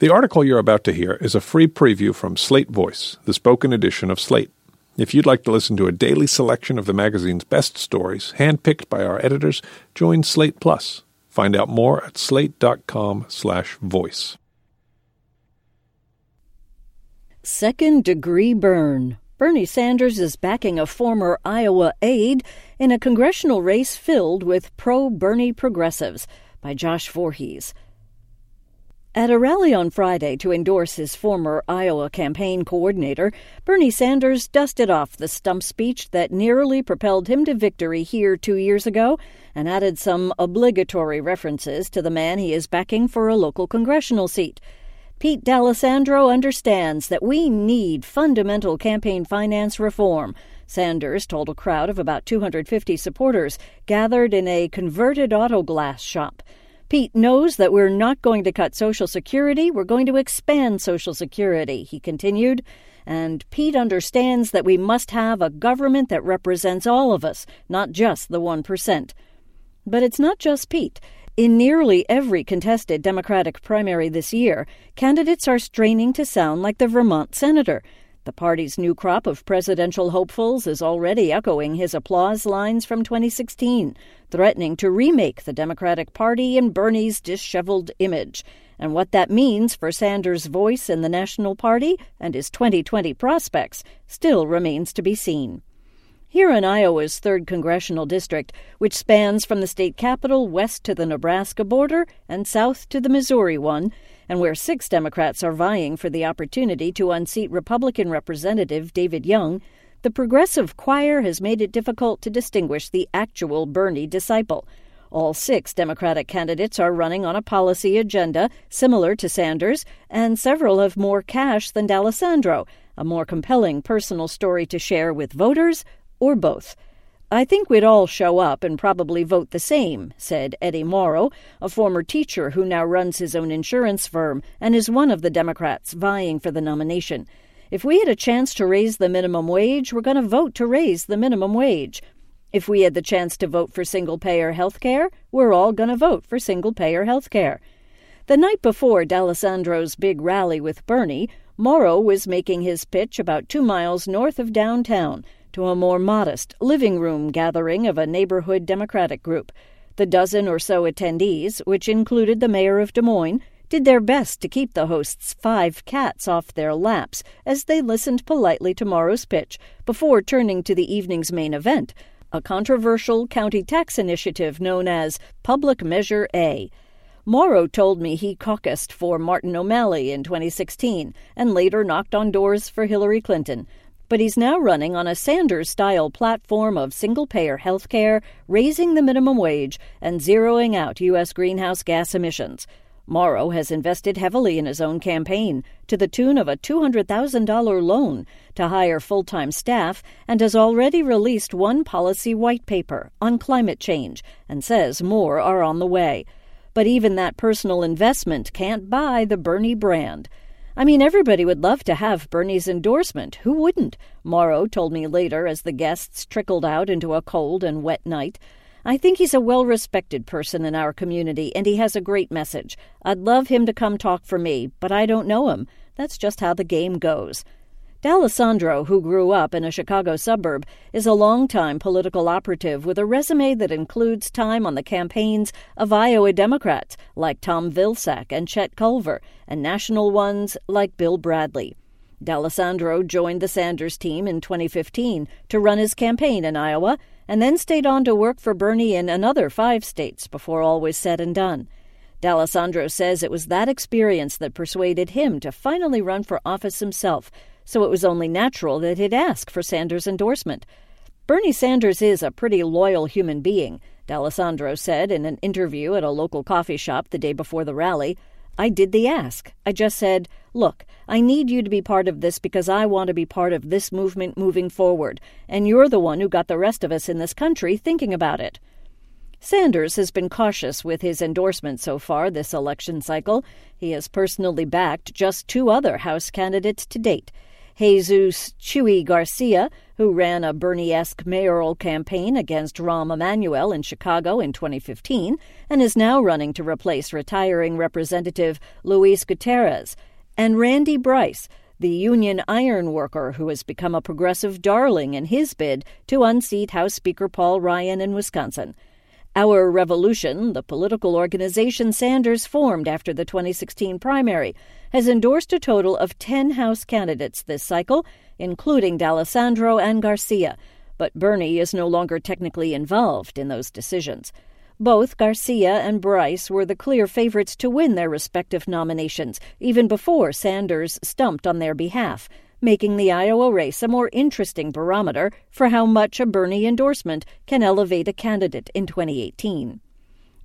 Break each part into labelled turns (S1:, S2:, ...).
S1: The article you're about to hear is a free preview from Slate Voice, the spoken edition of Slate. If you'd like to listen to a daily selection of the magazine's best stories, handpicked by our editors, join Slate Plus. Find out more at slate.com/voice.
S2: Second degree Bern. Bernie Sanders is backing a former Iowa aide in a congressional race filled with pro Bernie progressives by Josh Voorhees. At a rally on Friday to endorse his former Iowa campaign coordinator, Bernie Sanders dusted off the stump speech that nearly propelled him to victory here two years ago and added some obligatory references to the man he is backing for a local congressional seat. Pete D'Alessandro understands that we need fundamental campaign finance reform. Sanders told a crowd of about 250 supporters gathered in a converted auto glass shop. Pete knows that we're not going to cut Social Security, we're going to expand Social Security, he continued. And Pete understands that we must have a government that represents all of us, not just the 1%. But it's not just Pete. In nearly every contested Democratic primary this year, candidates are straining to sound like the Vermont senator. The party's new crop of presidential hopefuls is already echoing his applause lines from 2016, threatening to remake the Democratic Party in Bernie's disheveled image. And what that means for Sanders' voice in the National Party and his 2020 prospects still remains to be seen. Here in Iowa's 3rd Congressional District, which spans from the state capital west to the Nebraska border and south to the Missouri one, and where six Democrats are vying for the opportunity to unseat Republican Representative David Young, the progressive choir has made it difficult to distinguish the actual Bernie disciple. All six Democratic candidates are running on a policy agenda similar to Sanders, and several have more cash than D'Alessandro, a more compelling personal story to share with voters, or both. I think we'd all show up and probably vote the same, said Eddie Mauro, a former teacher who now runs his own insurance firm and is one of the Democrats vying for the nomination. If we had a chance to raise the minimum wage, we're going to vote to raise the minimum wage. If we had the chance to vote for single payer health care, we're all going to vote for single payer health care. The night before D'Alessandro's big rally with Bernie, Mauro was making his pitch about two miles north of downtown to a more modest living room gathering of a neighborhood Democratic group. The dozen or so attendees, which included the mayor of Des Moines, did their best to keep the host's five cats off their laps as they listened politely to Mauro's pitch before turning to the evening's main event, a controversial county tax initiative known as Public Measure A. Mauro told me he caucused for Martin O'Malley in 2016 and later knocked on doors for Hillary Clinton but he's now running on a Sanders style platform of single payer health care, raising the minimum wage, and zeroing out U.S. greenhouse gas emissions. Mauro has invested heavily in his own campaign, to the tune of a $200,000 loan to hire full time staff, and has already released one policy white paper on climate change and says more are on the way. But even that personal investment can't buy the Bernie brand. I mean, everybody would love to have Bernie's endorsement. Who wouldn't? Mauro told me later as the guests trickled out into a cold and wet night. I think he's a well respected person in our community, and he has a great message. I'd love him to come talk for me, but I don't know him. That's just how the game goes. D'Alessandro, who grew up in a Chicago suburb, is a longtime political operative with a resume that includes time on the campaigns of Iowa Democrats like Tom Vilsack and Chet Culver, and national ones like Bill Bradley. D'Alessandro joined the Sanders team in 2015 to run his campaign in Iowa, and then stayed on to work for Bernie in another five states before all was said and done. D'Alessandro says it was that experience that persuaded him to finally run for office himself so it was only natural that he'd ask for Sanders' endorsement. Bernie Sanders is a pretty loyal human being, D'Alessandro said in an interview at a local coffee shop the day before the rally. I did the ask. I just said, Look, I need you to be part of this because I want to be part of this movement moving forward, and you're the one who got the rest of us in this country thinking about it. Sanders has been cautious with his endorsement so far this election cycle. He has personally backed just two other House candidates to date Jesus Chuy Garcia, who ran a Bernie esque mayoral campaign against Rahm Emanuel in Chicago in 2015 and is now running to replace retiring Representative Luis Gutierrez, and Randy Bryce, the union iron worker who has become a progressive darling in his bid to unseat House Speaker Paul Ryan in Wisconsin. Our Revolution, the political organization Sanders formed after the 2016 primary, has endorsed a total of 10 House candidates this cycle, including D'Alessandro and Garcia, but Bernie is no longer technically involved in those decisions. Both Garcia and Bryce were the clear favorites to win their respective nominations, even before Sanders stumped on their behalf making the Iowa race a more interesting barometer for how much a Bernie endorsement can elevate a candidate in 2018.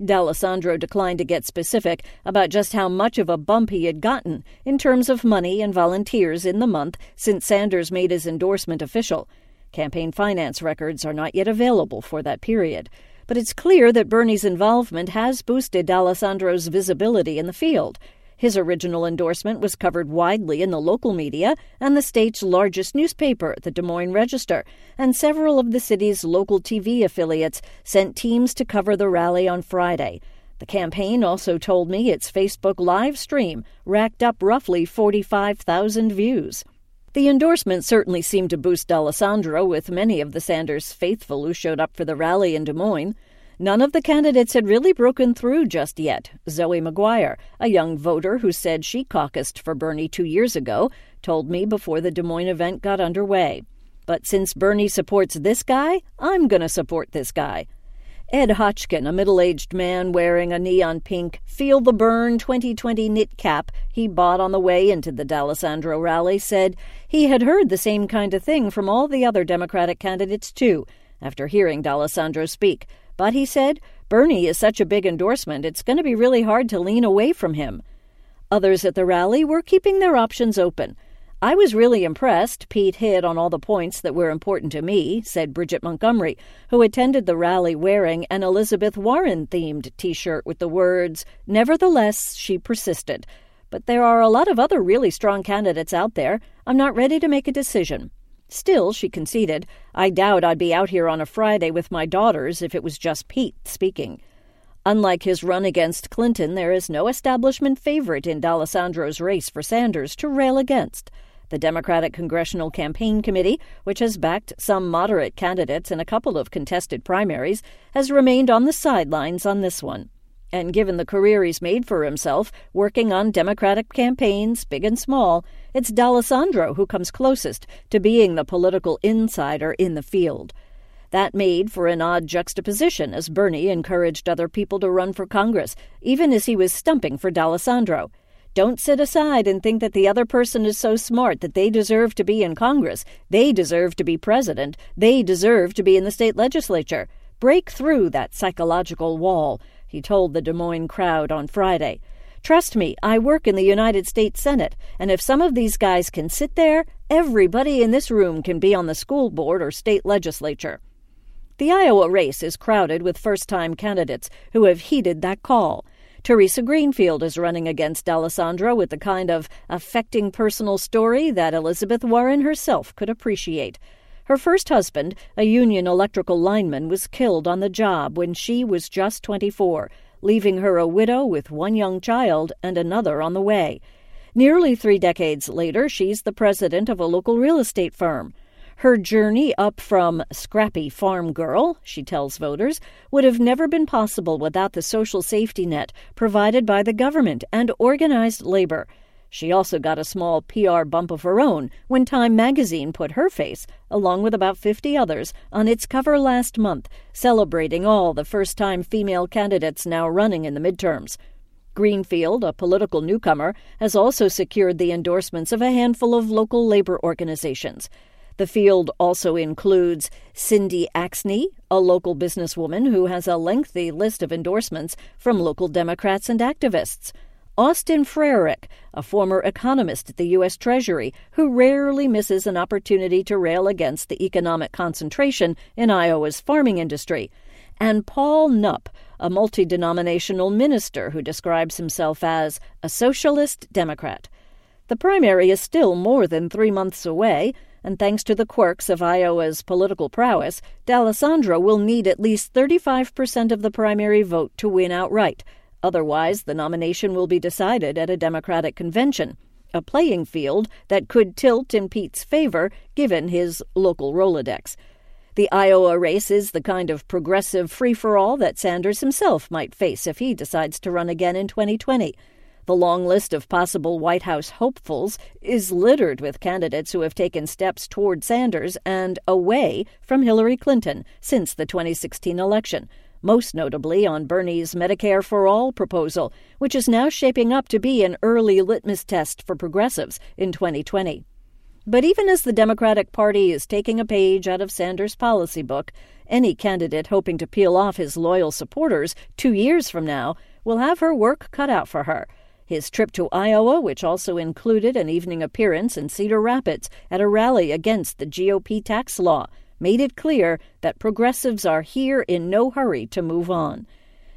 S2: D'Alessandro declined to get specific about just how much of a bump he had gotten in terms of money and volunteers in the month since Sanders made his endorsement official. Campaign finance records are not yet available for that period, but it's clear that Bernie's involvement has boosted D'Alessandro's visibility in the field. His original endorsement was covered widely in the local media and the state's largest newspaper, the Des Moines Register, and several of the city's local TV affiliates sent teams to cover the rally on Friday. The campaign also told me its Facebook live stream racked up roughly 45,000 views. The endorsement certainly seemed to boost D'Alessandro with many of the Sanders faithful who showed up for the rally in Des Moines. None of the candidates had really broken through just yet. Zoe McGuire, a young voter who said she caucused for Bernie two years ago, told me before the Des Moines event got underway. But since Bernie supports this guy, I'm going to support this guy. Ed Hotchkin, a middle aged man wearing a neon pink Feel the Bern 2020 knit cap he bought on the way into the D'Alessandro rally, said he had heard the same kind of thing from all the other Democratic candidates, too, after hearing D'Alessandro speak. But he said, Bernie is such a big endorsement, it's going to be really hard to lean away from him. Others at the rally were keeping their options open. I was really impressed. Pete hit on all the points that were important to me, said Bridget Montgomery, who attended the rally wearing an Elizabeth Warren themed t shirt with the words, Nevertheless, she persisted. But there are a lot of other really strong candidates out there. I'm not ready to make a decision. Still, she conceded, I doubt I'd be out here on a Friday with my daughters if it was just Pete speaking. Unlike his run against Clinton, there is no establishment favorite in D'Alessandro's race for Sanders to rail against. The Democratic Congressional Campaign Committee, which has backed some moderate candidates in a couple of contested primaries, has remained on the sidelines on this one. And given the career he's made for himself, working on Democratic campaigns, big and small, it's D'Alessandro who comes closest to being the political insider in the field. That made for an odd juxtaposition as Bernie encouraged other people to run for Congress, even as he was stumping for D'Alessandro. Don't sit aside and think that the other person is so smart that they deserve to be in Congress, they deserve to be president, they deserve to be in the state legislature. Break through that psychological wall he told the Des Moines crowd on Friday. Trust me, I work in the United States Senate, and if some of these guys can sit there, everybody in this room can be on the school board or state legislature. The Iowa race is crowded with first time candidates who have heeded that call. Theresa Greenfield is running against D'Alessandro with the kind of affecting personal story that Elizabeth Warren herself could appreciate. Her first husband, a union electrical lineman, was killed on the job when she was just 24, leaving her a widow with one young child and another on the way. Nearly three decades later, she's the president of a local real estate firm. Her journey up from scrappy farm girl, she tells voters, would have never been possible without the social safety net provided by the government and organized labor. She also got a small PR bump of her own when Time magazine put her face, along with about 50 others, on its cover last month, celebrating all the first time female candidates now running in the midterms. Greenfield, a political newcomer, has also secured the endorsements of a handful of local labor organizations. The field also includes Cindy Axne, a local businesswoman who has a lengthy list of endorsements from local Democrats and activists. Austin Frerick, a former economist at the U.S. Treasury who rarely misses an opportunity to rail against the economic concentration in Iowa's farming industry, and Paul Knupp, a multi denominational minister who describes himself as a socialist Democrat. The primary is still more than three months away, and thanks to the quirks of Iowa's political prowess, D'Alessandro will need at least 35% of the primary vote to win outright. Otherwise, the nomination will be decided at a Democratic convention, a playing field that could tilt in Pete's favor given his local Rolodex. The Iowa race is the kind of progressive free for all that Sanders himself might face if he decides to run again in 2020. The long list of possible White House hopefuls is littered with candidates who have taken steps toward Sanders and away from Hillary Clinton since the 2016 election, most notably on Bernie's Medicare for All proposal, which is now shaping up to be an early litmus test for progressives in 2020. But even as the Democratic Party is taking a page out of Sanders' policy book, any candidate hoping to peel off his loyal supporters two years from now will have her work cut out for her. His trip to Iowa, which also included an evening appearance in Cedar Rapids at a rally against the GOP tax law, made it clear that progressives are here in no hurry to move on.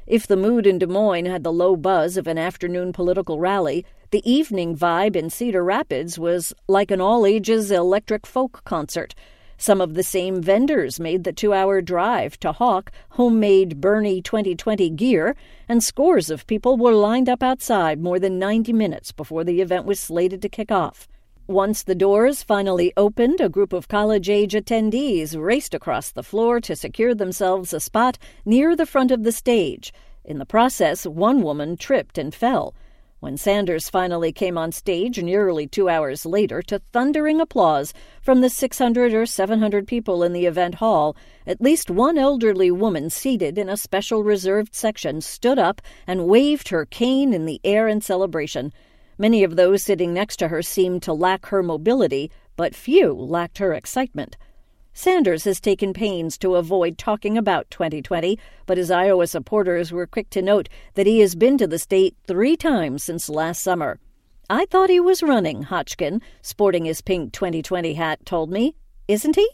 S2: If the mood in Des Moines had the low buzz of an afternoon political rally, the evening vibe in Cedar Rapids was like an all ages electric folk concert some of the same vendors made the two hour drive to hawk homemade Bernie 2020 gear, and scores of people were lined up outside more than 90 minutes before the event was slated to kick off. Once the doors finally opened, a group of college age attendees raced across the floor to secure themselves a spot near the front of the stage. In the process, one woman tripped and fell. When Sanders finally came on stage nearly two hours later to thundering applause from the 600 or 700 people in the event hall, at least one elderly woman seated in a special reserved section stood up and waved her cane in the air in celebration. Many of those sitting next to her seemed to lack her mobility, but few lacked her excitement. Sanders has taken pains to avoid talking about 2020, but his Iowa supporters were quick to note that he has been to the state three times since last summer. I thought he was running, Hotchkin, sporting his pink 2020 hat, told me. Isn't he?